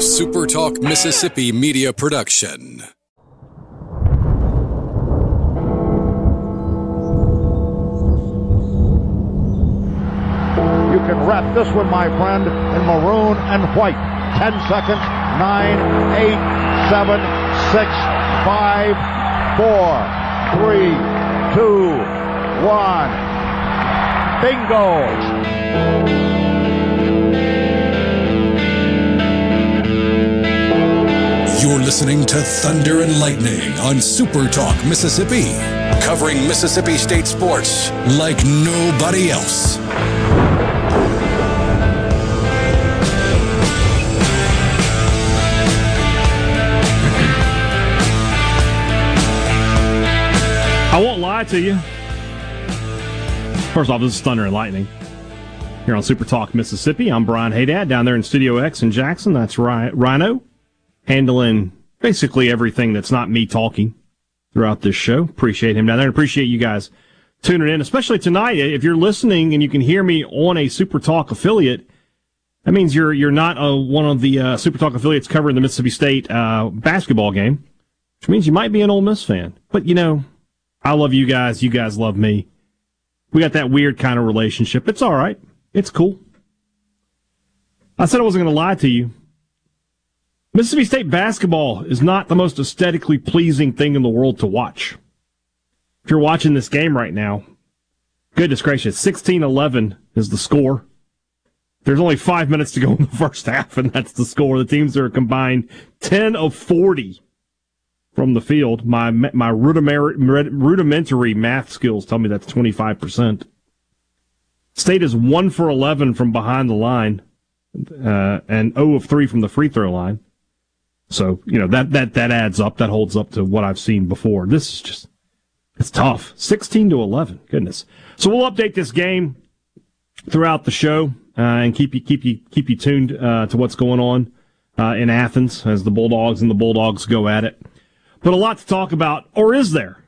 SuperTalk Mississippi media production. You can wrap this one, my friend, in maroon and white. Ten seconds. Nine, eight, seven, six, five, four, three, two, one. Bingo! You're listening to Thunder and Lightning on Super Talk Mississippi, covering Mississippi State sports like nobody else. I won't lie to you. First off, this is Thunder and Lightning here on Super Talk Mississippi. I'm Brian Haydad down there in Studio X in Jackson. That's Rhino handling basically everything that's not me talking throughout this show. Appreciate him down there. Appreciate you guys tuning in, especially tonight. If you're listening and you can hear me on a Super Talk affiliate, that means you're you're not a, one of the uh, Super Talk affiliates covering the Mississippi State uh, basketball game, which means you might be an Ole Miss fan. But you know, I love you guys. You guys love me. We got that weird kind of relationship. It's all right. It's cool. I said I wasn't going to lie to you. Mississippi State basketball is not the most aesthetically pleasing thing in the world to watch. If you're watching this game right now, goodness gracious, 16 11 is the score. There's only five minutes to go in the first half, and that's the score. The teams are combined 10 of 40 from the field. My my rudimentary math skills tell me that's 25%. State is 1 for 11 from behind the line uh, and 0 of 3 from the free throw line. So, you know, that, that, that adds up. That holds up to what I've seen before. This is just, it's tough. 16 to 11. Goodness. So we'll update this game throughout the show, uh, and keep you, keep you, keep you tuned, uh, to what's going on, uh, in Athens as the Bulldogs and the Bulldogs go at it. But a lot to talk about, or is there?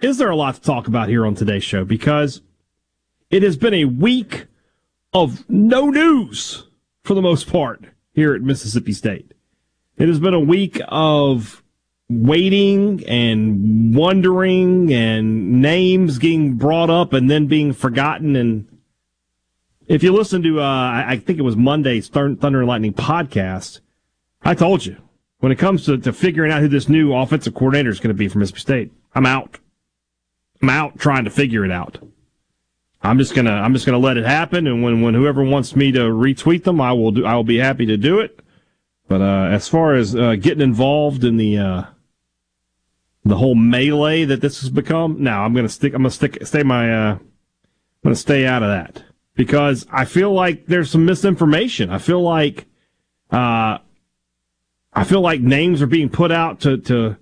Is there a lot to talk about here on today's show? Because it has been a week of no news for the most part here at Mississippi State. It has been a week of waiting and wondering and names getting brought up and then being forgotten. And if you listen to, uh, I think it was Monday's Thunder and Lightning podcast, I told you when it comes to, to figuring out who this new offensive coordinator is going to be for Mississippi State, I'm out. I'm out trying to figure it out. I'm just gonna I'm just gonna let it happen, and when, when whoever wants me to retweet them, I will do. I will be happy to do it. But uh, as far as uh, getting involved in the uh, the whole melee that this has become, now I'm to stick. I'm to stick. Stay my. Uh, I'm to stay out of that because I feel like there's some misinformation. I feel like. Uh, I feel like names are being put out to to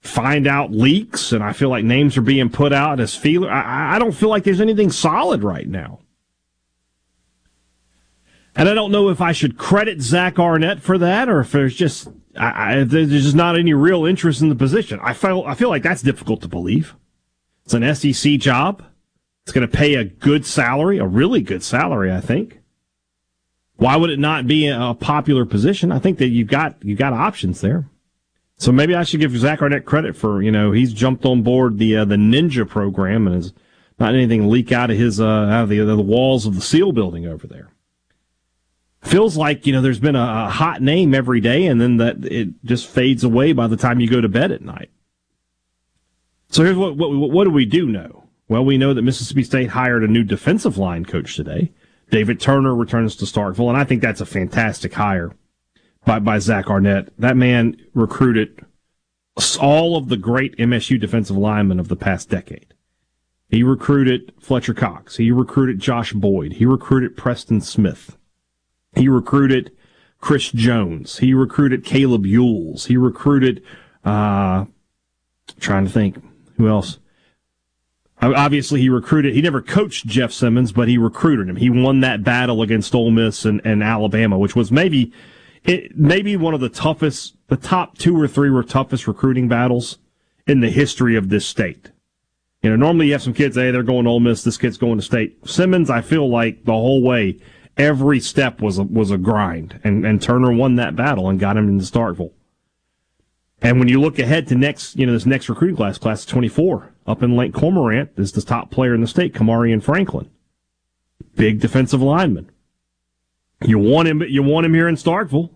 find out leaks, and I feel like names are being put out as feeler. I, I don't feel like there's anything solid right now. And I don't know if I should credit Zach Arnett for that or if there's just I, I, there's just not any real interest in the position. I feel I feel like that's difficult to believe. It's an SEC job. It's going to pay a good salary, a really good salary, I think. Why would it not be a popular position? I think that you've got you've got options there. So maybe I should give Zach Arnett credit for you know he's jumped on board the uh, the Ninja program and is not anything leak out of his uh, out of the, the walls of the SEAL building over there feels like you know there's been a, a, hot name every day and then that it just fades away by the time you go to bed at night. So here's what what, what do we do know? Well we know that mississippi state hired a new defensive line coach today. David turner returns to starkville and i think that's a fantastic hire by, by zach arnett. That man recruited all of the great msu defensive linemen of the past decade. He recruited fletcher cox. He recruited josh boyd. He recruited preston smith he recruited Chris Jones. He recruited Kaleb Eulls. He recruited, uh, trying to think who else. Obviously, he recruited. He never coached Jeff Simmons, but he recruited him. He won that battle against Ole Miss and, and Alabama, which was maybe, it, maybe one of the toughest, the top two or three were toughest recruiting battles in the history of this state. You know, normally you have some kids, hey, they're going to Ole Miss, this kid's going to state. Simmons, I feel like the whole way every step was a, was a grind, and and Turner won that battle and got him into Starkville. And when you look ahead to next, you know, this next recruiting class, class 24, up in Lake Cormorant, is the top player in the state, Kamarion Franklin. Big defensive lineman. You want him, you want him here in Starkville.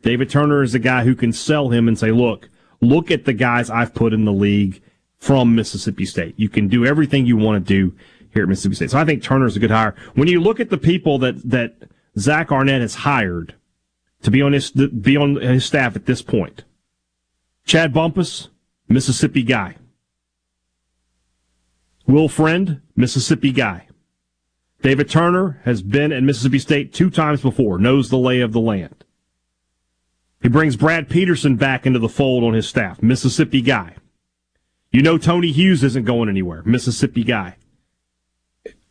David Turner is the guy who can sell him and say, look, look at the guys I've put in the league from Mississippi State. You can do everything you want to do here at Mississippi State. So I think Turner's a good hire. When you look at the people that, that Zach Arnett has hired to be on his, be on his staff at this point, Chad Bumphis, Mississippi guy. Will Friend, Mississippi guy. David Turner has been at Mississippi State two times before, knows the lay of the land. He brings Brad Peterson back into the fold on his staff, Mississippi guy. You know Tony Hughes isn't going anywhere, Mississippi guy.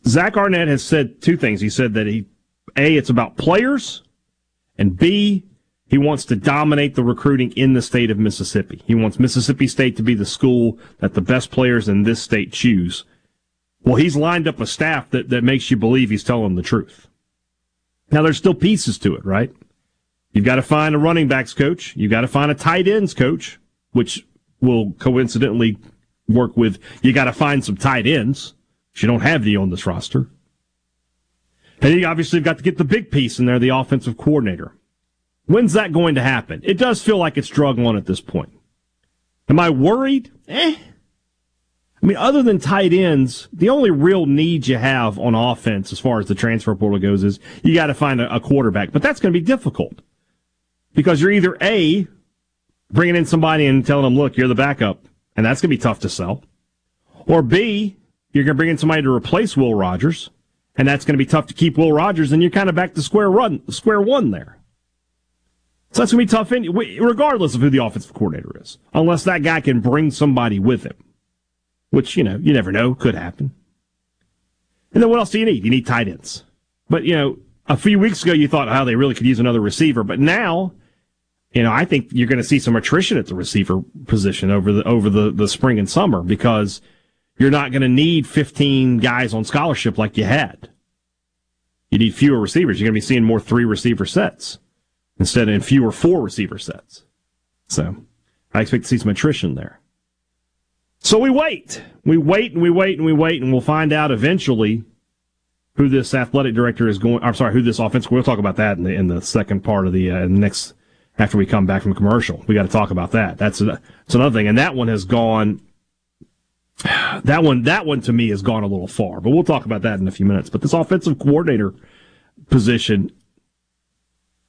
Zach Arnett has said two things. He said that he, A, it's about players, and B, he wants to dominate the recruiting in the state of Mississippi. He wants Mississippi State to be the school that the best players in this state choose. Well, he's lined up a staff that, that makes you believe he's telling the truth. Now, there's still pieces to it, right? You've got to find a running backs coach. You've got to find a tight ends coach, which will coincidentally work with you got to find some tight ends. You don't have the on this roster. And you obviously have got to get the big piece in there, the offensive coordinator. When's that going to happen? It does feel like it's drug on at this point. Am I worried? Eh. I mean, other than tight ends, the only real need you have on offense as far as the transfer portal goes is you got to find a, a quarterback. But that's going to be difficult because you're either A, bringing in somebody and telling them, look, you're the backup, and that's going to be tough to sell, or B, you're going to bring in somebody to replace Will Rogers, and that's going to be tough to keep Will Rogers, and you're kind of back to square run, square one there. So that's going to be tough, in, regardless of who the offensive coordinator is, unless that guy can bring somebody with him, which, you know, you never know, could happen. And then what else do you need? You need tight ends. But, you know, a few weeks ago you thought, oh, they really could use another receiver. But now, you know, I think you're going to see some attrition at the receiver position over the, over the, the spring and summer because you're not going to need 15 guys on scholarship like you had. You need fewer receivers. You're going to be seeing more three receiver sets instead of fewer four receiver sets. So I expect to see some attrition there. So we wait. We wait and we wait and we wait and we'll find out eventually who this athletic director is going. I'm sorry, who this offense. We'll talk about that in the in the second part of the uh, next after we come back from commercial. We got to talk about that. That's a, that's another thing, and that one has gone. That one, that one to me has gone a little far, but we'll talk about that in a few minutes. But this offensive coordinator position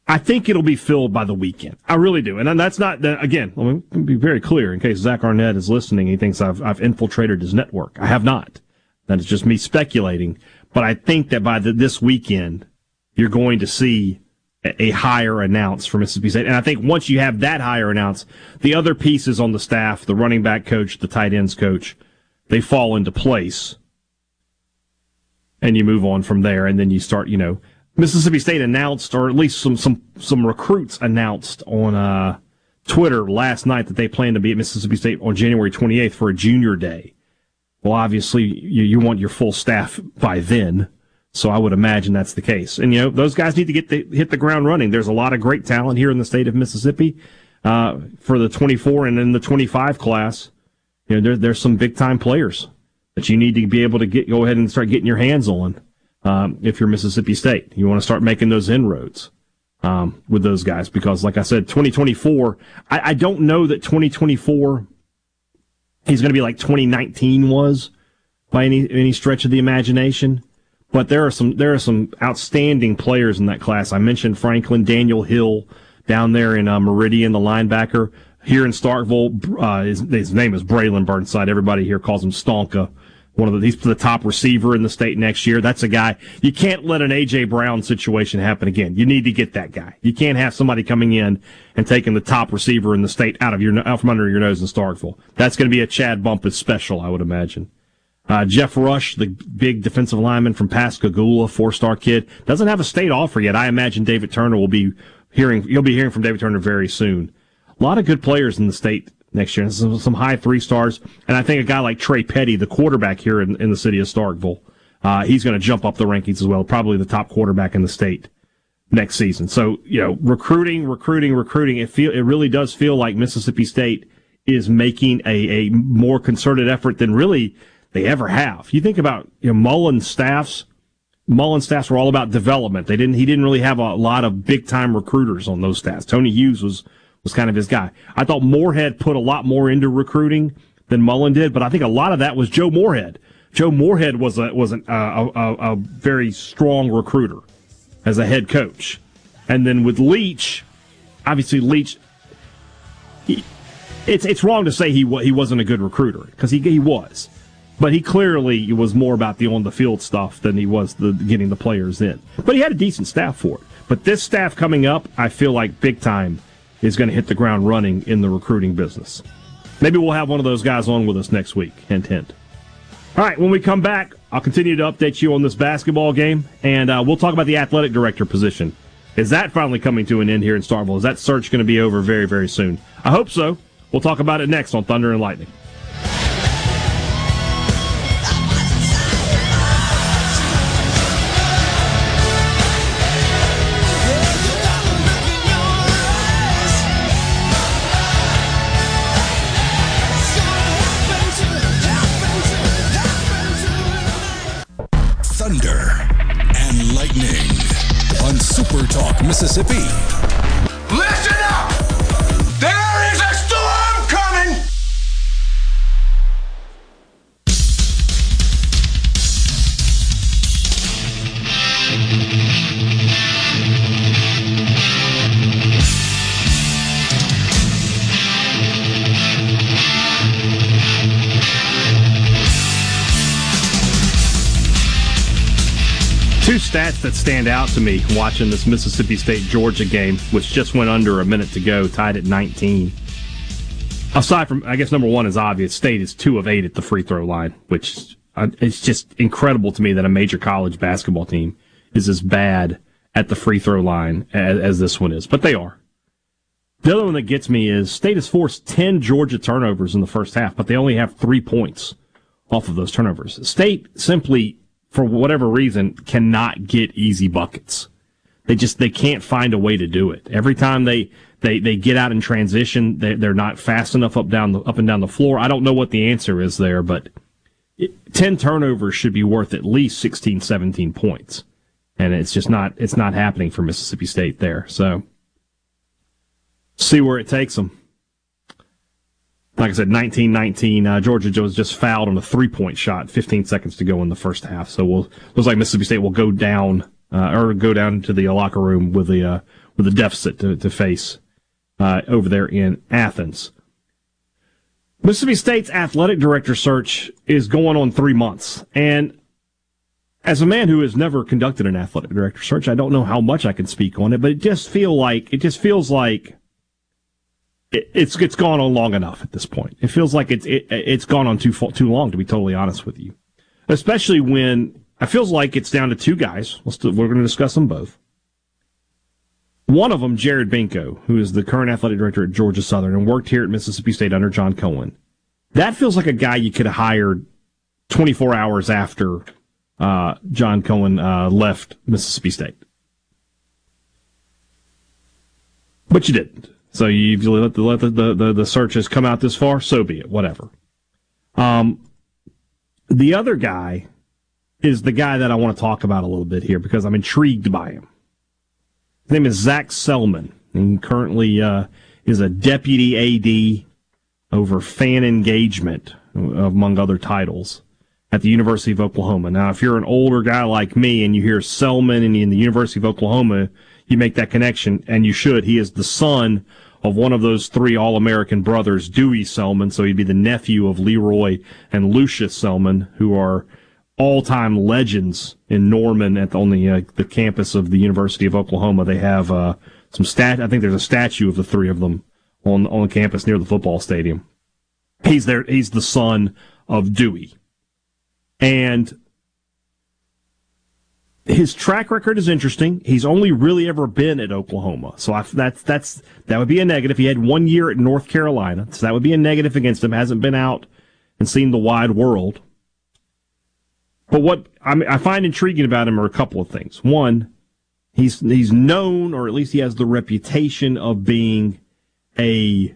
I think it'll be filled by the weekend. I really do. And that's not, again, let me be very clear in case Zach Arnett is listening. He thinks I've, I've infiltrated his network. I have not. That is just me speculating. But I think that by the, this weekend, you're going to see a, a hire announced for Mississippi State. And I think once you have that hire announced, the other pieces on the staff, the running back coach, the tight ends coach, they fall into place. And you move on from there. And then you start, you know, Mississippi State announced, or at least some some some recruits announced on uh, Twitter last night that they plan to be at Mississippi State on January 28th for a junior day. Well, obviously, you, you want your full staff by then, so I would imagine that's the case. And you know, those guys need to get the, hit the ground running. There's a lot of great talent here in the state of Mississippi uh, for the 24 and in the 25 class. You know, there, there's some big time players that you need to be able to get go ahead and start getting your hands on um, if you're Mississippi State. You want to start making those inroads um, with those guys because, like I said, 2024, I, I don't know that 2024 he's going to be like 2019 was by any any stretch of the imagination. But there are some there are some outstanding players in that class. I mentioned Franklin, Daniel Hill down there in uh, Meridian, the linebacker here in Starkville. Uh, his, his, name is Braylon Burnside. Everybody here calls him Stonka one of the he's the top receiver in the state next year. That's a guy you can't let an AJ Brown situation happen again. You need to get that guy. You can't have somebody coming in and taking the top receiver in the state out of your out from under your nose in Starkville. That's going to be a Chad Bumphis special, I would imagine. Uh, Jeff Rush, the big defensive lineman from Pascagoula, four-star kid, doesn't have a state offer yet. I imagine David Turner will be hearing. You'll be hearing from David Turner very soon. A lot of good players in the state next year. Some, some high three stars, and I think a guy like Trey Petty, the quarterback here in, in the city of Starkville, uh, he's going to jump up the rankings as well. Probably the top quarterback in the state next season. So you know, recruiting, recruiting, recruiting. It feel it really does feel like Mississippi State is making a, a more concerted effort than really they ever have. You think about you know Mullen staffs. Mullen staffs were all about development. They didn't. He didn't really have a lot of big time recruiters on those staffs. Tony Hughes was was kind of his guy. I thought Moorhead put a lot more into recruiting than Mullen did, but I think a lot of that was Joe Moorhead. Joe Moorhead was a was an, uh, a, a, very strong recruiter as a head coach, and then with Leach, obviously Leach. He, it's it's wrong to say he he wasn't a good recruiter because he he was, but he clearly was more about the on the field stuff than he was the getting the players in. But he had a decent staff for it. But this staff coming up, I feel like big time is going to hit the ground running in the recruiting business. Maybe we'll have one of those guys on with us next week. Hint, hint. All right, when we come back, I'll continue to update you on this basketball game, and uh, we'll talk about the athletic director position. Is that finally coming to an end here in Starkville? Is that search going to be over very, very soon? I hope so. We'll talk about it next on Thunder and Lightning. Stats that stand out to me watching this Mississippi State Georgia game, which just went under a minute to go, tied at 19. Aside from, I guess number one is obvious. State is two of eight at the free throw line, which uh, it's just incredible to me that a major college basketball team is as bad at the free throw line as, as this one is. But they are. The other one that gets me is State has forced 10 Georgia turnovers in the first half, but they only have three points off of those turnovers. State simply for whatever reason, cannot get easy buckets. They just they can't find a way to do it. Every time they they, they get out in transition, they, they're not fast enough up down the, up and down the floor. I don't know what the answer is there, but it, 10 turnovers should be worth at least 16, 17 points. And it's just not it's not happening for Mississippi State there. So see where it takes them like I said, 1919. Uh, Georgia was just fouled on a three point shot, 15 seconds to go in the first half. So we'll looks like Mississippi State will go down uh, or go down to the locker room with the uh, with a deficit to, to face uh, over there in Athens. Mississippi State's athletic director search is going on three months, and as a man who has never conducted an athletic director search, I don't know how much I can speak on it, but it just feel like it just feels like it, it's it's gone on long enough at this point. It feels like it's it, it's gone on too too long to be totally honest with you. Especially when it feels like it's down to two guys. We're going to discuss them both. One of them, Jared Benko, who is the current athletic director at Georgia Southern and worked here at Mississippi State under John Cohen. That feels like a guy you could have hired 24 hours after uh, John Cohen uh, left Mississippi State. But you didn't. So you let the let the, the, the searches come out this far, so be it. Whatever. Um, the other guy is the guy that I want to talk about a little bit here because I'm intrigued by him. His name is Zach Selmon, and currently uh, is a deputy AD over fan engagement, among other titles, at the University of Oklahoma. Now, if you're an older guy like me and you hear Selmon and in the University of Oklahoma, you make that connection, and you should. He is the son of one of those three All-American brothers, Dewey Selmon. So he'd be the nephew of Lee Roy and Lucious Selmon, who are all-time legends in Norman at the, on the, uh, the campus of the University of Oklahoma. They have uh, some stat. I think there's a statue of the three of them on on campus near the football stadium. He's there. He's the son of Dewey, and his track record is interesting. He's only really ever been at Oklahoma, so I, that's that's that would be a negative. He had one year at North Carolina, so that would be a negative against him. Hasn't been out and seen the wide world. But what I, I find intriguing about him are a couple of things. One, he's he's known, or at least he has the reputation of being a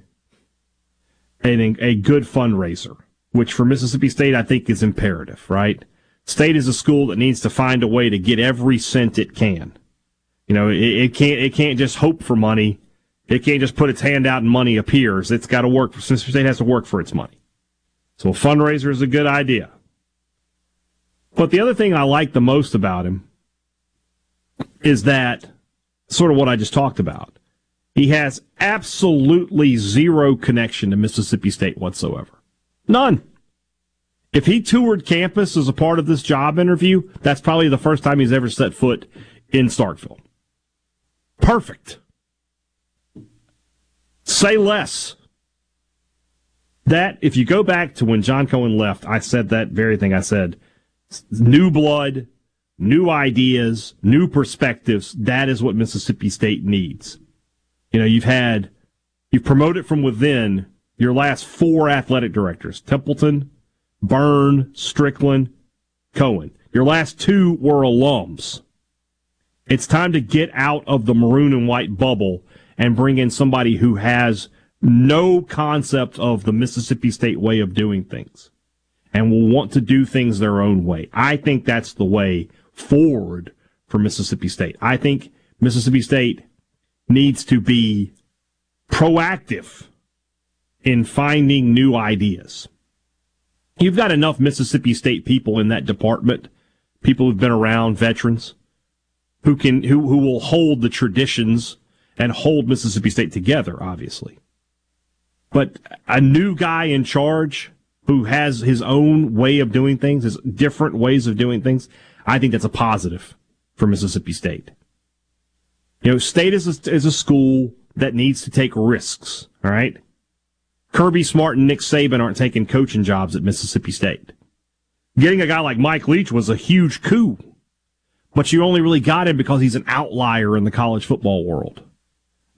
a, a good fundraiser, which for Mississippi State I think is imperative. Right? State is a school that needs to find a way to get every cent it can. You know, it, it can't it can't just hope for money. It can't just put its hand out and money appears. It's got to work. Mississippi State has to work for its money. So a fundraiser is a good idea. But the other thing I like the most about him is that sort of what I just talked about. He has absolutely zero connection to Mississippi State whatsoever. None. If he toured campus as a part of this job interview, that's probably the first time he's ever set foot in Starkville. Perfect. Say less. That, if you go back to when John Cohen left, I said that very thing I said new blood, new ideas, new perspectives. That is what Mississippi State needs. You know, you've had, you've promoted from within your last four athletic directors Templeton, Byrne, Stricklin, Cohen. Your last two were alums. It's time to get out of the maroon and white bubble and bring in somebody who has no concept of the Mississippi State way of doing things and will want to do things their own way. I think that's the way forward for Mississippi State. I think Mississippi State needs to be proactive in finding new ideas. You've got enough Mississippi State people in that department, people who've been around, veterans, who can who who will hold the traditions and hold Mississippi State together, obviously. But a new guy in charge who has his own way of doing things, his different ways of doing things, I think that's a positive for Mississippi State. You know, State is a, is a school that needs to take risks, all right? Kirby Smart and Nick Saban aren't taking coaching jobs at Mississippi State. Getting a guy like Mike Leach was a huge coup, but you only really got him because he's an outlier in the college football world.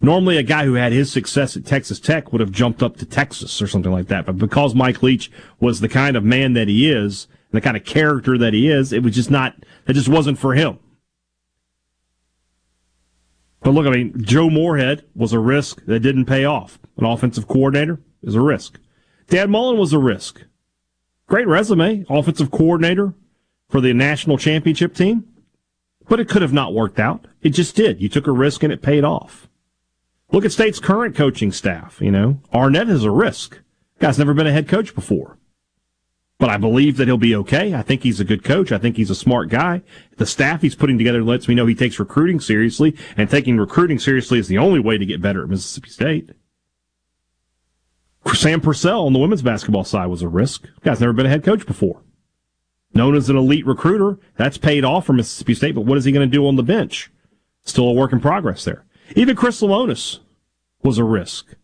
Normally, a guy who had his success at Texas Tech would have jumped up to Texas or something like that. But because Mike Leach was the kind of man that he is, and the kind of character that he is, it was just not, it just wasn't for him. But look, I mean, Joe Moorhead was a risk that didn't pay off. An offensive coordinator is a risk. Dan Mullen was a risk. Great resume, offensive coordinator for the national championship team, but it could have not worked out. It just did. You took a risk and it paid off. Look at State's current coaching staff. You know, Arnett is a risk. Guy's never been a head coach before. But I believe that he'll be okay. I think he's a good coach. I think he's a smart guy. The staff he's putting together lets me know he takes recruiting seriously, and taking recruiting seriously is the only way to get better at Mississippi State. Sam Purcell on the women's basketball side was a risk. Guy's never been a head coach before. Known as an elite recruiter, that's paid off for Mississippi State, but what is he going to do on the bench? Still a work in progress there. Even Chris Lemonis was a risk.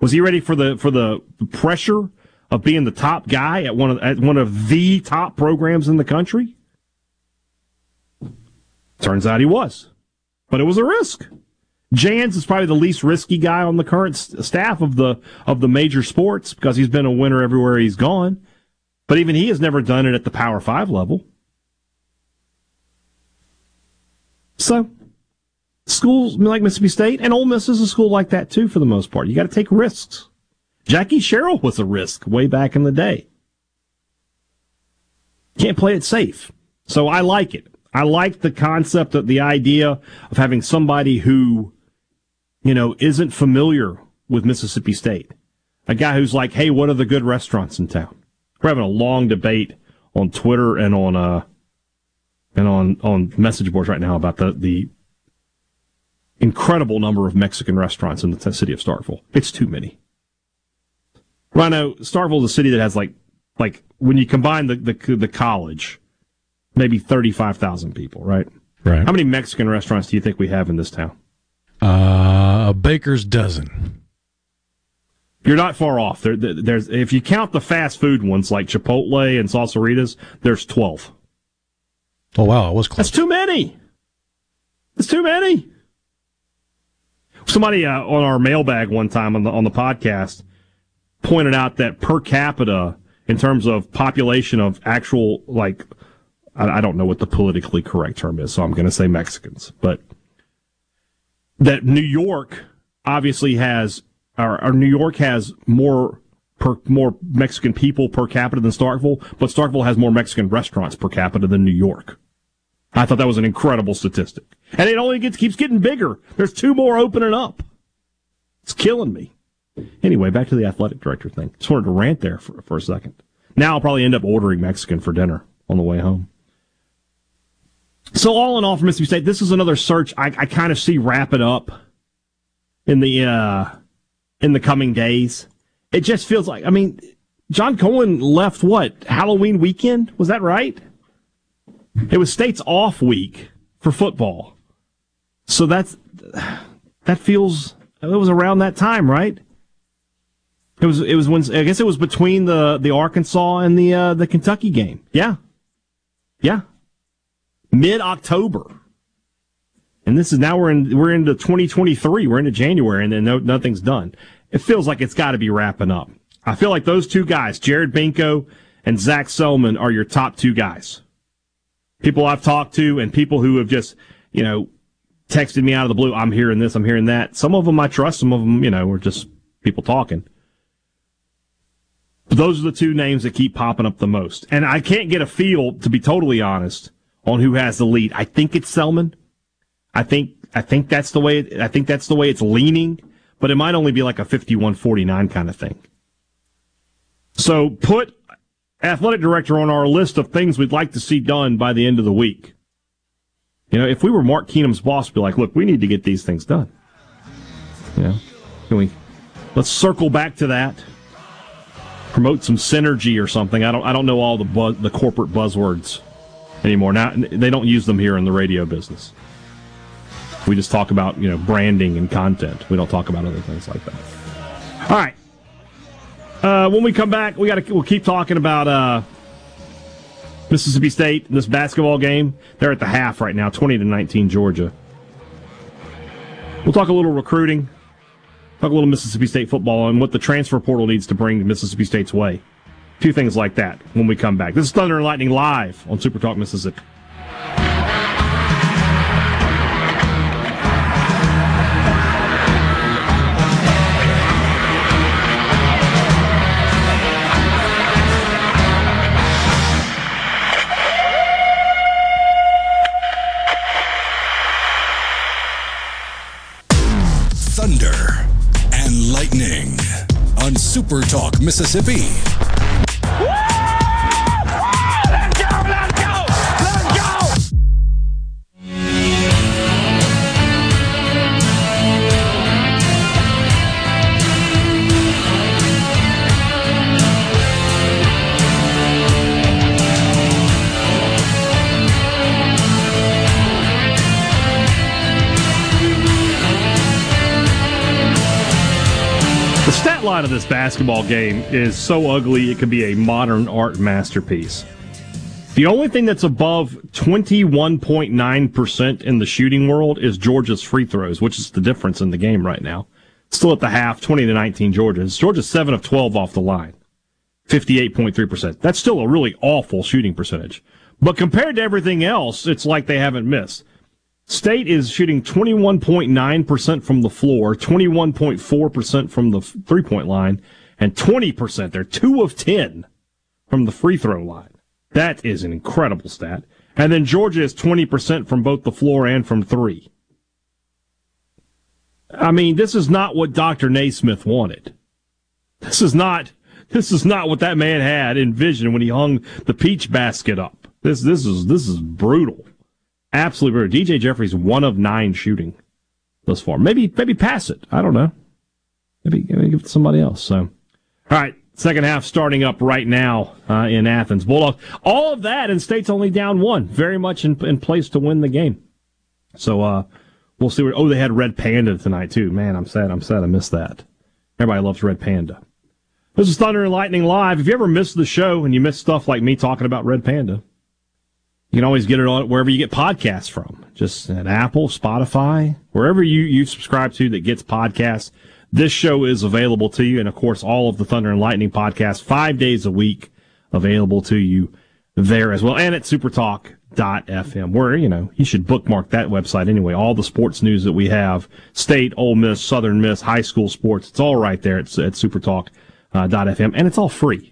Was he ready for the for the pressure of being the top guy at one of at one of the top programs in the country? Turns out he was, but it was a risk. Jans is probably the least risky guy on the current staff of the of the major sports because he's been a winner everywhere he's gone. But even he has never done it at the Power Five level. So schools like Mississippi State and Ole Miss is a school like that too, for the most part. You got to take risks. Jackie Sherrill was a risk way back in the day. Can't play it safe. So I like it. I like the concept of the idea of having somebody who, you know, isn't familiar with Mississippi State. A guy who's like, hey, what are the good restaurants in town? We're having a long debate on Twitter and on uh and on on message boards right now about the the incredible number of Mexican restaurants in the city of Starkville. It's too many. Rhino, Starkville is a city that has like, like when you combine the, the, the college, maybe 35,000 people, right? Right. How many Mexican restaurants do you think we have in this town? Uh, a baker's dozen. You're not far off. There, there's if you count the fast food ones like Chipotle and Salsaritas, there's 12. Oh wow, it was close. That's too many. It's too many. Somebody uh, on our mailbag one time on the on the podcast pointed out that per capita, in terms of population of actual like I, I don't know what the politically correct term is, so I'm going to say Mexicans. But that New York obviously has, or, or New York has more per more Mexican people per capita than Starkville, but Starkville has more Mexican restaurants per capita than New York. I thought that was an incredible statistic, and it only gets keeps getting bigger. There's two more opening up. It's killing me. Anyway, back to the athletic director thing. Just wanted to rant there for, for a second. Now I'll probably end up ordering Mexican for dinner on the way home. So all in all, for Mississippi State, this is another search I, I kind of see wrap it up in the uh, in the coming days. It just feels like I mean, John Cohen left what Halloween weekend was that right? It was State's off week for football, so that's that feels it was around that time, right? It was it was when I guess it was between the the Arkansas and the uh, the Kentucky game. Yeah, yeah, mid October. And this is now we're in we're into 2023. We're into January, and then no, nothing's done. It feels like it's got to be wrapping up. I feel like those two guys, Jared Benko and Zach Selmon, are your top two guys. People I've talked to and people who have just you know texted me out of the blue. I'm hearing this. I'm hearing that. Some of them I trust. Some of them, you know, are just people talking. But those are the two names that keep popping up the most. And I can't get a feel, to be totally honest, on who has the lead. I think it's Selmon. I think I think that's the way I think that's the way it's leaning, but it might only be like a 51-49 kind of thing. So put athletic director on our list of things we'd like to see done by the end of the week. You know, if we were Mark Keenum's boss, be like, look, we need to get these things done. Know, can we let's circle back to that promote some synergy or something. I don't I don't know all the the corporate buzzwords anymore. Now they don't use them here in the radio business. We just talk about you know branding and content. We don't talk about other things like that. All right. Uh, when we come back, we got to we'll keep talking about uh, Mississippi State and this basketball game. They're at the half right now, twenty to nineteen, Georgia. We'll talk a little recruiting. Talk a little Mississippi State football and what the transfer portal needs to bring Mississippi State's way. Few things like that when we come back. This is Thunder and Lightning live on Super Talk Mississippi. Thunder and Lightning on Super Talk Mississippi. Line of this basketball game is so ugly it could be a modern art masterpiece. The only thing that's above 21.9% in the shooting world is Georgia's free throws, which is the difference in the game right now. Still at the half, 20 to 19 Georgia. Georgia's 7 of 12 off the line. 58.3%. That's still a really awful shooting percentage. But compared to everything else, it's like they haven't missed. State is shooting 21.9% from the floor, 21.4% from the three point line, and 20%. They're two of 10 from the free throw line. That is an incredible stat. And then Georgia is 20% from both the floor and from three. I mean, this is not what Dr. Naismith wanted. This is not this is not what that man had envisioned when he hung the peach basket up. This this is this is brutal. Absolutely brutal. DJ Jeffries one of nine shooting thus far. Maybe maybe pass it. I don't know. Maybe, maybe give it to somebody else. So, all right. Second half starting up right now uh, in Athens. Bulldogs. All of that, and State's only down one. Very much in, in place to win the game. So uh, we'll see. Where, oh, they had Red Panda tonight too. Man, I'm sad. I'm sad. I missed that. Everybody loves Red Panda. This is Thunder and Lightning Live. If you ever missed the show and you missed stuff like me talking about Red Panda, you can always get it on wherever you get podcasts from. Just at Apple, Spotify, wherever you, you subscribe to that gets podcasts. This show is available to you. And of course, all of the Thunder and Lightning podcasts, five days a week, available to you there as well, and at supertalk.fm, where, you know, you should bookmark that website anyway. All the sports news that we have, state, Ole Miss, Southern Miss, high school sports, it's all right there at, at supertalk.fm, and it's all free.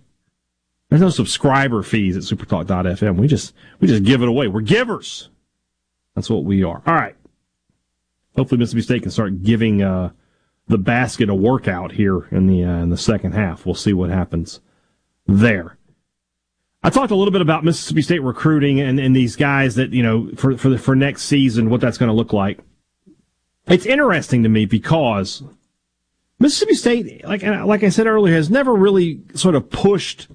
There's no subscriber fees at supertalk.fm. We just, we just give it away. We're givers. That's what we are. All right. Hopefully Mississippi State can start giving, uh, the basket a workout here in the, uh, in the second half. We'll see what happens there. I talked a little bit about Mississippi State recruiting and, and these guys that, you know, for, for, the, for next season, what that's going to look like. It's interesting to me because Mississippi State, like, like I said earlier, has never really sort of pushed.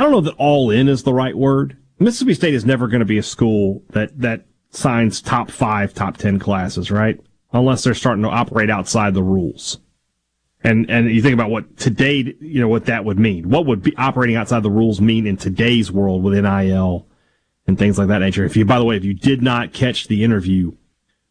I don't know that all in is the right word. Mississippi State is never going to be a school that, that signs top five, top 10 classes, right? Unless they're starting to operate outside the rules. And and you think about what today, you know, what that would mean. What would be operating outside the rules mean in today's world with NIL and things like that nature? If you, by the way, if you did not catch the interview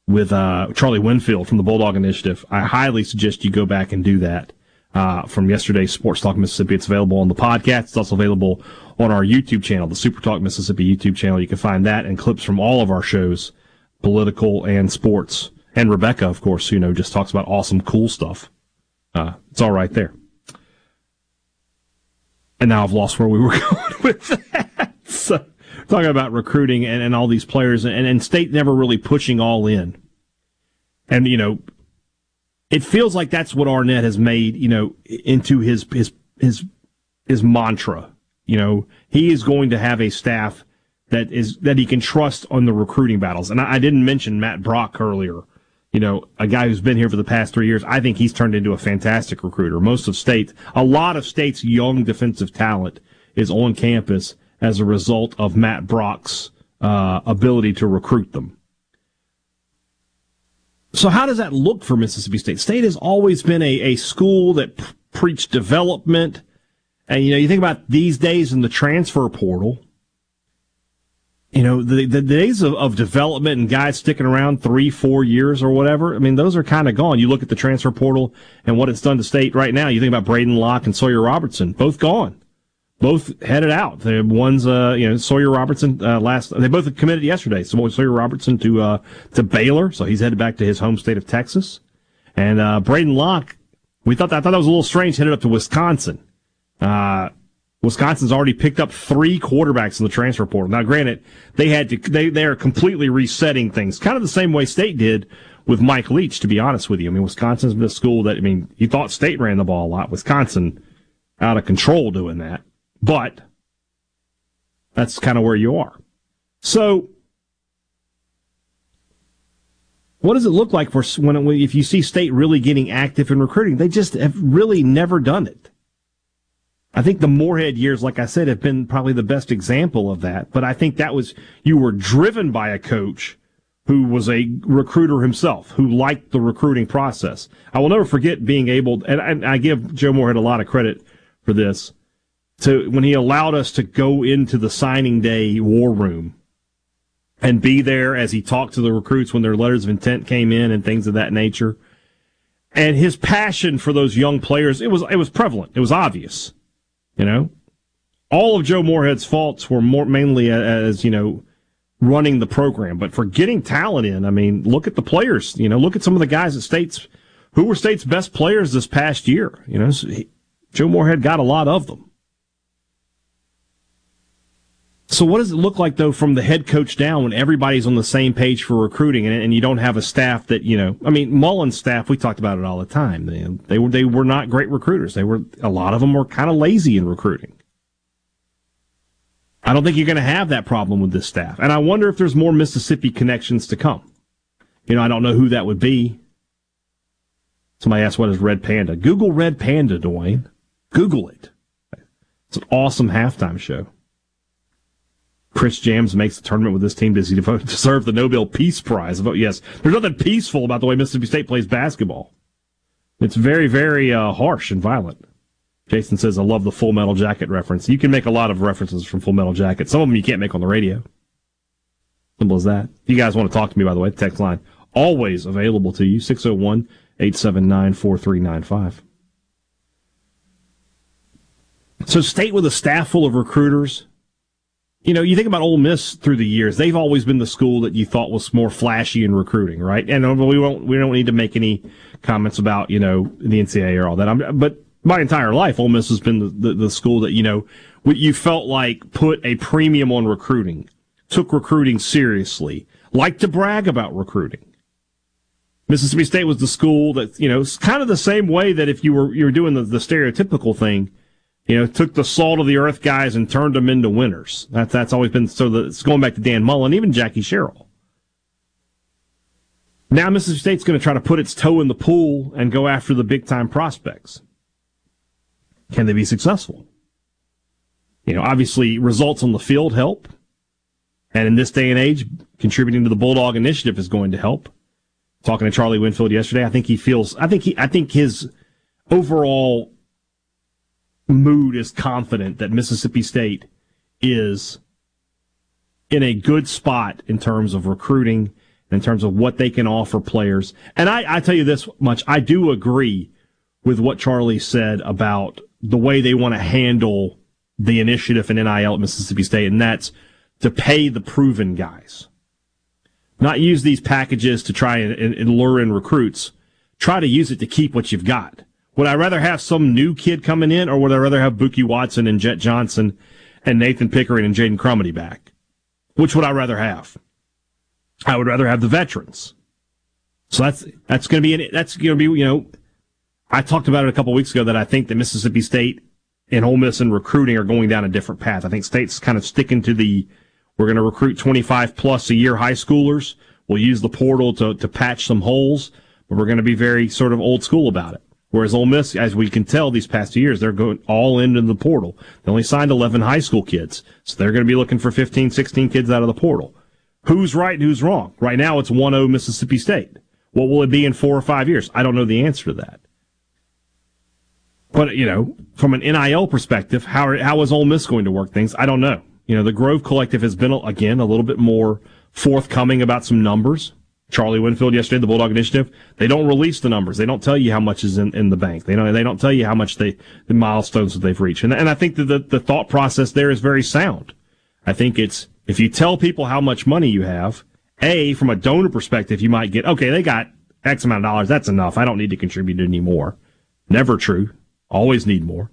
with uh, Charlie Winfield from the Bulldog Initiative, I highly suggest you go back and do that. Uh, from yesterday's Sports Talk Mississippi. It's available on the podcast. It's also available on our YouTube channel, the Super Talk Mississippi YouTube channel. You can find that and clips from all of our shows, political and sports. And Rebecca, of course, you know, just talks about awesome, cool stuff. Uh, it's all right there. And now I've lost where we were going with that. So, talking about recruiting and, and all these players, and, and state never really pushing all in. And, you know, it feels like that's what Arnett has made, you know, into his, his, his, his mantra. You know, he is going to have a staff that is, that he can trust on the recruiting battles. And I, I didn't mention Matt Brock earlier you know, a guy who's been here for the past three years, I think he's turned into a fantastic recruiter. Most of state, a lot of states' young defensive talent is on campus as a result of Matt Brock's uh, ability to recruit them. So, how does that look for Mississippi State? State has always been a, a school that p- preached development. And, you know, you think about these days in the transfer portal, you know, the, the days of, of development and guys sticking around three, four years or whatever, I mean, those are kind of gone. You look at the transfer portal and what it's done to state right now. You think about Braedyn Locke and Sawyer Robertson, both gone. Both headed out. The one's, uh, you know, Sawyer Robertson, uh, last, they both committed yesterday. So Sawyer Robertson to, uh, to Baylor. So he's headed back to his home state of Texas. And, uh, Braedyn Locke, we thought, I thought that was a little strange, headed up to Wisconsin. Uh, Wisconsin's already picked up three quarterbacks in the transfer portal. Now, granted, they had to, they, they are completely resetting things, kind of the same way State did with Mike Leach, to be honest with you. I mean, Wisconsin's been a school that, I mean, you thought State ran the ball a lot. Wisconsin out of control doing that. But that's kind of where you are. So, what does it look like for when, if you see State really getting active in recruiting? They just have really never done it. I think the Moorhead years, like I said, have been probably the best example of that. But I think that was, you were driven by a coach who was a recruiter himself, who liked the recruiting process. I will never forget being able, and I give Joe Moorhead a lot of credit for this, to when he allowed us to go into the signing day war room and be there as he talked to the recruits when their letters of intent came in and things of that nature. And his passion for those young players, it was, it was prevalent. It was obvious. You know, all of Joe Moorhead's faults were more mainly as you know running the program, but for getting talent in, I mean, look at the players. You know, look at some of the guys at State's who were State's best players this past year. You know, so he, Joe Moorhead got a lot of them. So what does it look like though from the head coach down when everybody's on the same page for recruiting and, and you don't have a staff that you know? I mean, Mullen's staff. We talked about it all the time. They, they were they were not great recruiters. They were a lot of them were kind of lazy in recruiting. I don't think you're going to have that problem with this staff, and I wonder if there's more Mississippi connections to come. You know, I don't know who that would be. Somebody asked, "What is Red Panda?" Google Red Panda, Dwayne. Google it. It's an awesome halftime show. Chris Jans makes the tournament with this team. Does he deserve the Nobel Peace Prize? Vote yes. There's nothing peaceful about the way Mississippi State plays basketball. It's very, very uh, harsh and violent. Jason says, I love the Full Metal Jacket reference. You can make a lot of references from Full Metal Jacket. Some of them you can't make on the radio. Simple as that. If you guys want to talk to me, by the way, text line always available to you 601 879 4395. So, state with a staff full of recruiters you know, you think about Ole Miss through the years; they've always been the school that you thought was more flashy in recruiting, right? And uh, we won't we don't need to make any comments about you know the NCAA or all that. I'm, but my entire life, Ole Miss has been the, the, the school that you know you felt like put a premium on recruiting, took recruiting seriously, liked to brag about recruiting. Mississippi State was the school that you know, it's kind of the same way that if you were you were doing the, the stereotypical thing, you know, took the salt of the earth guys and turned them into winners. That's that's always been so. The, it's going back to Dan Mullen, even Jackie Sherrill. Now Mississippi State's going to try to put its toe in the pool and go after the big time prospects. Can they be successful? You know, obviously results on the field help. And in this day and age, contributing to the Bulldog Initiative is going to help. Talking to Charlie Winfield yesterday, I think he feels, I think he, I think his overall mood is confident that Mississippi State is in a good spot in terms of recruiting, in terms of what they can offer players. And I, I tell you this much, I do agree with what Charlie said about the way they want to handle the initiative in NIL at Mississippi State, and that's to pay the proven guys. Not use these packages to try and, and, and lure in recruits. Try to use it to keep what you've got. Would I rather have some new kid coming in, or would I rather have Bookie Watson and Jett Johnson and Nathan Pickering and Jaden Crumedy back? Which would I rather have? I would rather have the veterans. So that's that's going to be that's going to be you know I talked about it a couple weeks ago that I think that Mississippi State and Ole Miss and recruiting are going down a different path. I think State's kind of sticking to the we're going to recruit 25 plus a year high schoolers. We'll use the portal to, to patch some holes, but we're going to be very sort of old school about it. Whereas Ole Miss, as we can tell these past two years, they're going all into the portal. They only signed 11 high school kids. So they're going to be looking for 15, 16 kids out of the portal. Who's right and who's wrong? Right now it's 1-0 Mississippi State. What will it be in four or five years? I don't know the answer to that. But you know, from an NIL perspective, how how is Ole Miss going to work things? I don't know. You know, the Grove Collective has been again a little bit more forthcoming about some numbers. Charlie Winfield yesterday, the Bulldog Initiative, they don't release the numbers. They don't tell you how much is in, in the bank. They don't they don't tell you how much they the milestones that they've reached. And and I think that the, the thought process there is very sound. I think it's if you tell people how much money you have, A, from a donor perspective, you might get, okay, they got X amount of dollars, that's enough. I don't need to contribute any more. Never true. Always need more.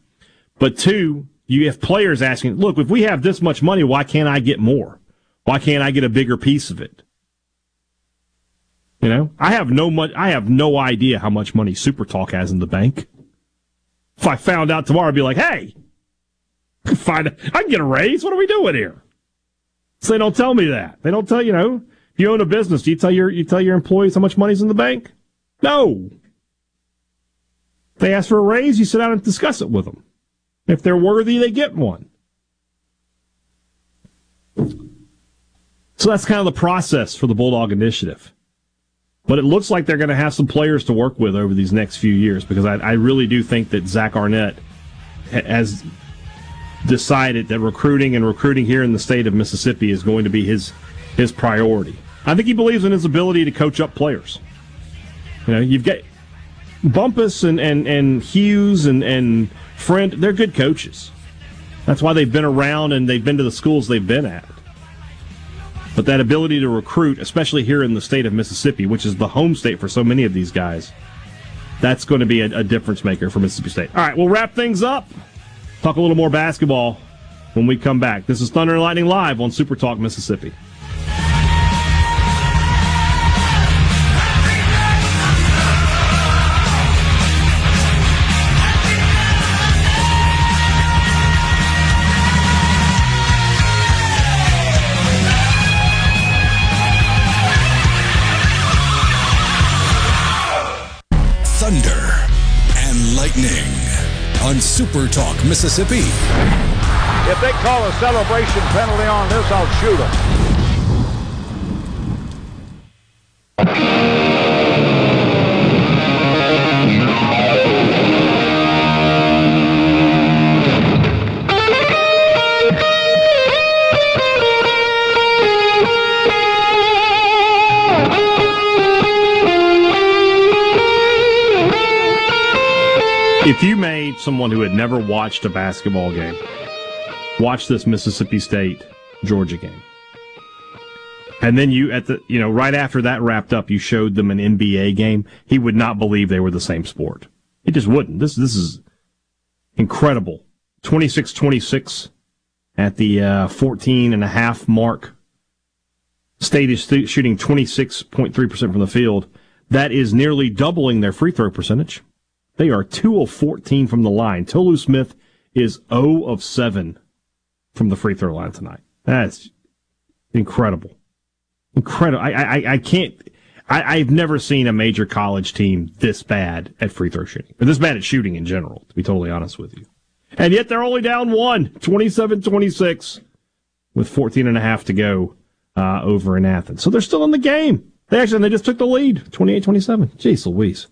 But two, you have players asking, look, if we have this much money, why can't I get more? Why can't I get a bigger piece of it? You know, I have no much, I have no idea how much money Super Talk has in the bank. If I found out tomorrow, I'd be like, hey, find, I can get a raise. What are we doing here? So they don't tell me that. They don't tell, you know, if you own a business, do you tell your, you tell your employees how much money's in the bank? No. They ask for a raise, you sit down and discuss it with them. If they're worthy, they get one. So that's kind of the process for the Bulldog Initiative. But it looks like they're going to have some players to work with over these next few years because I, I really do think that Zach Arnett has decided that recruiting and recruiting here in the state of Mississippi is going to be his his priority. I think he believes in his ability to coach up players. You know, you've got Bumphis and, and, and Hughes and, and Friend, they're good coaches. That's why they've been around and they've been to the schools they've been at. But that ability to recruit, especially here in the state of Mississippi, which is the home state for so many of these guys, that's going to be a, a difference maker for Mississippi State. All right, we'll wrap things up. Talk a little more basketball when we come back. This is Thunder and Lightning Live on Super Talk Mississippi. Super Talk Mississippi. If they call a celebration penalty on this, I'll shoot them. If you someone who had never watched a basketball game watch this Mississippi State Georgia game. And then you at the you know right after that wrapped up, you showed them an NBA game. He would not believe they were the same sport. He just wouldn't. This this is incredible. 26-26 at the uh, 14 and a half mark. State is th- shooting 26.3% from the field. That is nearly doubling their free throw percentage. They are 2 of 14 from the line. Tolu Smith is 0 of 7 from the free throw line tonight. That's incredible. Incredible. I, I, I can't. I, I've never seen a major college team this bad at free throw shooting, or this bad at shooting in general, to be totally honest with you. And yet they're only down one, 27 26, with 14 and a half to go uh, over in Athens. So they're still in the game. They actually they just took the lead, 28 27. Jeez Louise.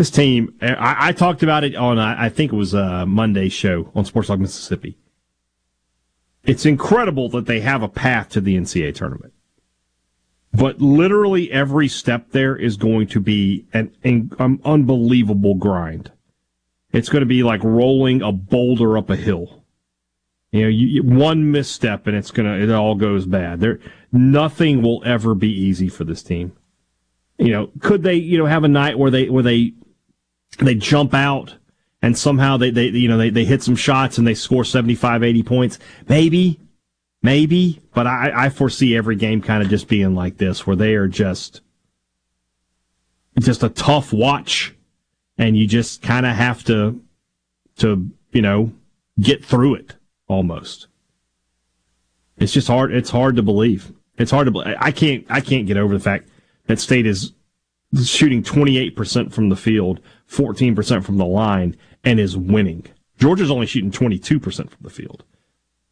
This team, I, I talked about it on, I think it was a Monday show on Sports Talk Mississippi. It's incredible that they have a path to the NCAA tournament. But literally every step there is going to be an, an um, unbelievable grind. It's going to be like rolling a boulder up a hill. You know, you, one misstep and it's gonna it all goes bad. There, nothing will ever be easy for this team. You know, could they you know have a night where they where they they jump out and somehow they, they you know they, they hit some shots and they score 75 80 points. Maybe maybe but i i foresee every game kind of just being like this where they are just just a tough watch and you just kind of have to to you know get through it almost. It's just hard it's hard to believe. It's hard to believe i can't i can't get over the fact that state is shooting 28% from the field 14% from the line and is winning. Georgia's only shooting 22% from the field.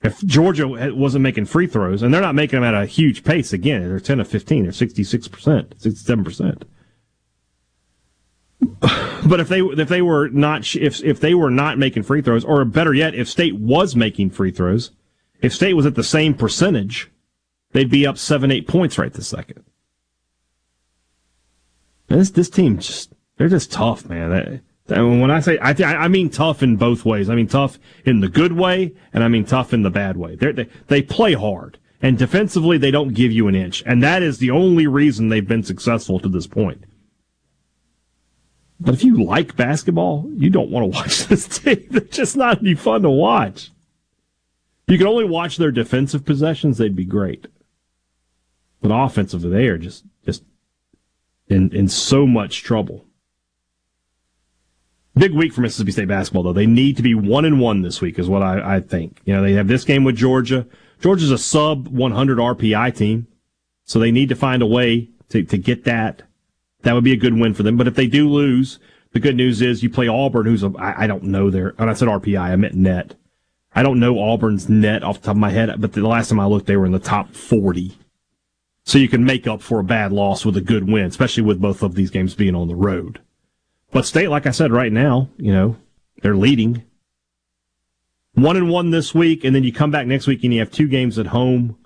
If Georgia wasn't making free throws, and they're not making them at a huge pace again, they're 10 of 15, they're 66%, 67%. But if they if they were not if if they were not making free throws, or better yet, if State was making free throws, if State was at the same percentage, they'd be up seven eight points right this second. And this this team just they're just tough, man. when I say I, I mean tough in both ways. I mean tough in the good way, and I mean tough in the bad way. They're, they they play hard, and defensively they don't give you an inch, and that is the only reason they've been successful to this point. But if you like basketball, you don't want to watch this team. They're just not any fun to watch. You can only watch their defensive possessions; they'd be great. But offensively, they are just just in in so much trouble. Big week for Mississippi State basketball, though. They need to be one and one this week, is what I, I think. You know, they have this game with Georgia. Georgia's a sub 100 RPI team, so they need to find a way to, to get that. That would be a good win for them. But if they do lose, the good news is you play Auburn, who's a, I, I don't know their, when I said RPI, I meant net. I don't know Auburn's net off the top of my head, but the last time I looked, they were in the top 40. So you can make up for a bad loss with a good win, especially with both of these games being on the road. But State, like I said, right now, you know, they're leading. One and one this week, and then you come back next week and you have two games at home,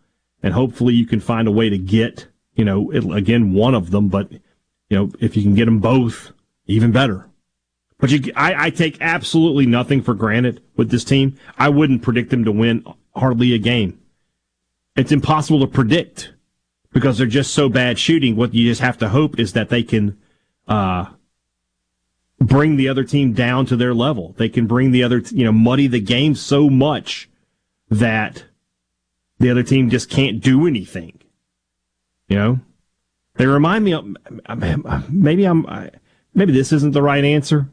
and hopefully you can find a way to get, you know, again, one of them, but, you know, if you can get them both, even better. But you, I, I take absolutely nothing for granted with this team. I wouldn't predict them to win hardly a game. It's impossible to predict because they're just so bad shooting. What you just have to hope is that they can, uh, bring the other team down to their level. They can bring the other, you know, muddy the game so much that the other team just can't do anything. You know, they remind me of maybe I'm maybe this isn't the right answer,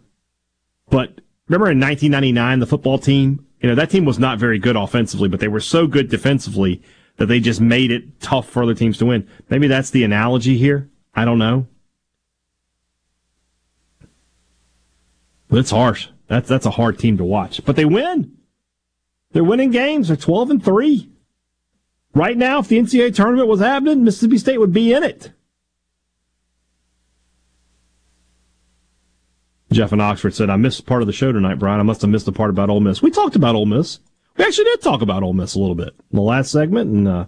but remember in 1999 the football team, you know, that team was not very good offensively, but they were so good defensively that they just made it tough for other teams to win. Maybe that's the analogy here. I don't know. It's harsh. That's that's a hard team to watch, but they win. They're winning games. They're twelve and three. Right now, if the NCAA tournament was happening, Mississippi State would be in it. Jeff in Oxford said, "I missed part of the show tonight, Brian. I must have missed the part about Ole Miss. We talked about Ole Miss. We actually did talk about Ole Miss a little bit in the last segment, and uh,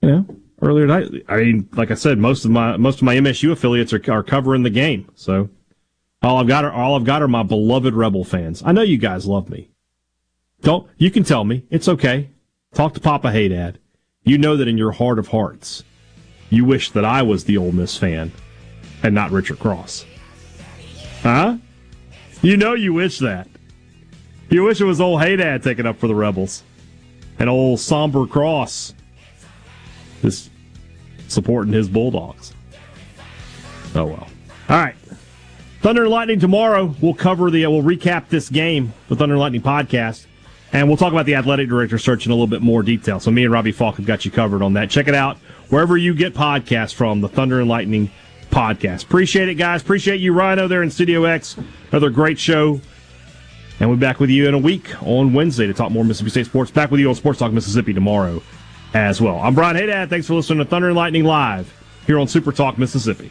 you know, earlier tonight. I mean, like I said, most of my most of my MSU affiliates are, are covering the game, so all I've got are all I've got are my beloved Rebel fans. I know you guys love me. Don't you can tell me it's okay. talk to Papa Haydad. You know that in your heart of hearts, you wish that I was the Ole Miss fan and not Richard Cross. Huh? You know you wish that. You wish it was old Haydad taking up for the Rebels. And old Somber Cross just supporting his Bulldogs. Oh well. All right. Thunder and Lightning tomorrow. We'll cover the. Uh, we'll recap this game, the Thunder and Lightning podcast, and we'll talk about the athletic director search in a little bit more detail. So me and Robbie Falk have got you covered on that. Check it out wherever you get podcasts from. The Thunder and Lightning podcast. Appreciate it, guys. Appreciate you, Rhino, there in Studio X. Another great show. And we'll be back with you in a week on Wednesday to talk more Mississippi State sports. Back with you on Sports Talk Mississippi tomorrow as well. I'm Brian Haydad. Thanks for listening to Thunder and Lightning Live here on Super Talk Mississippi.